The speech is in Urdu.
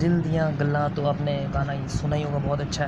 دل دیاں گلاں تو آپ نے گانا سنا ہی ہوگا بہت اچھا ہے۔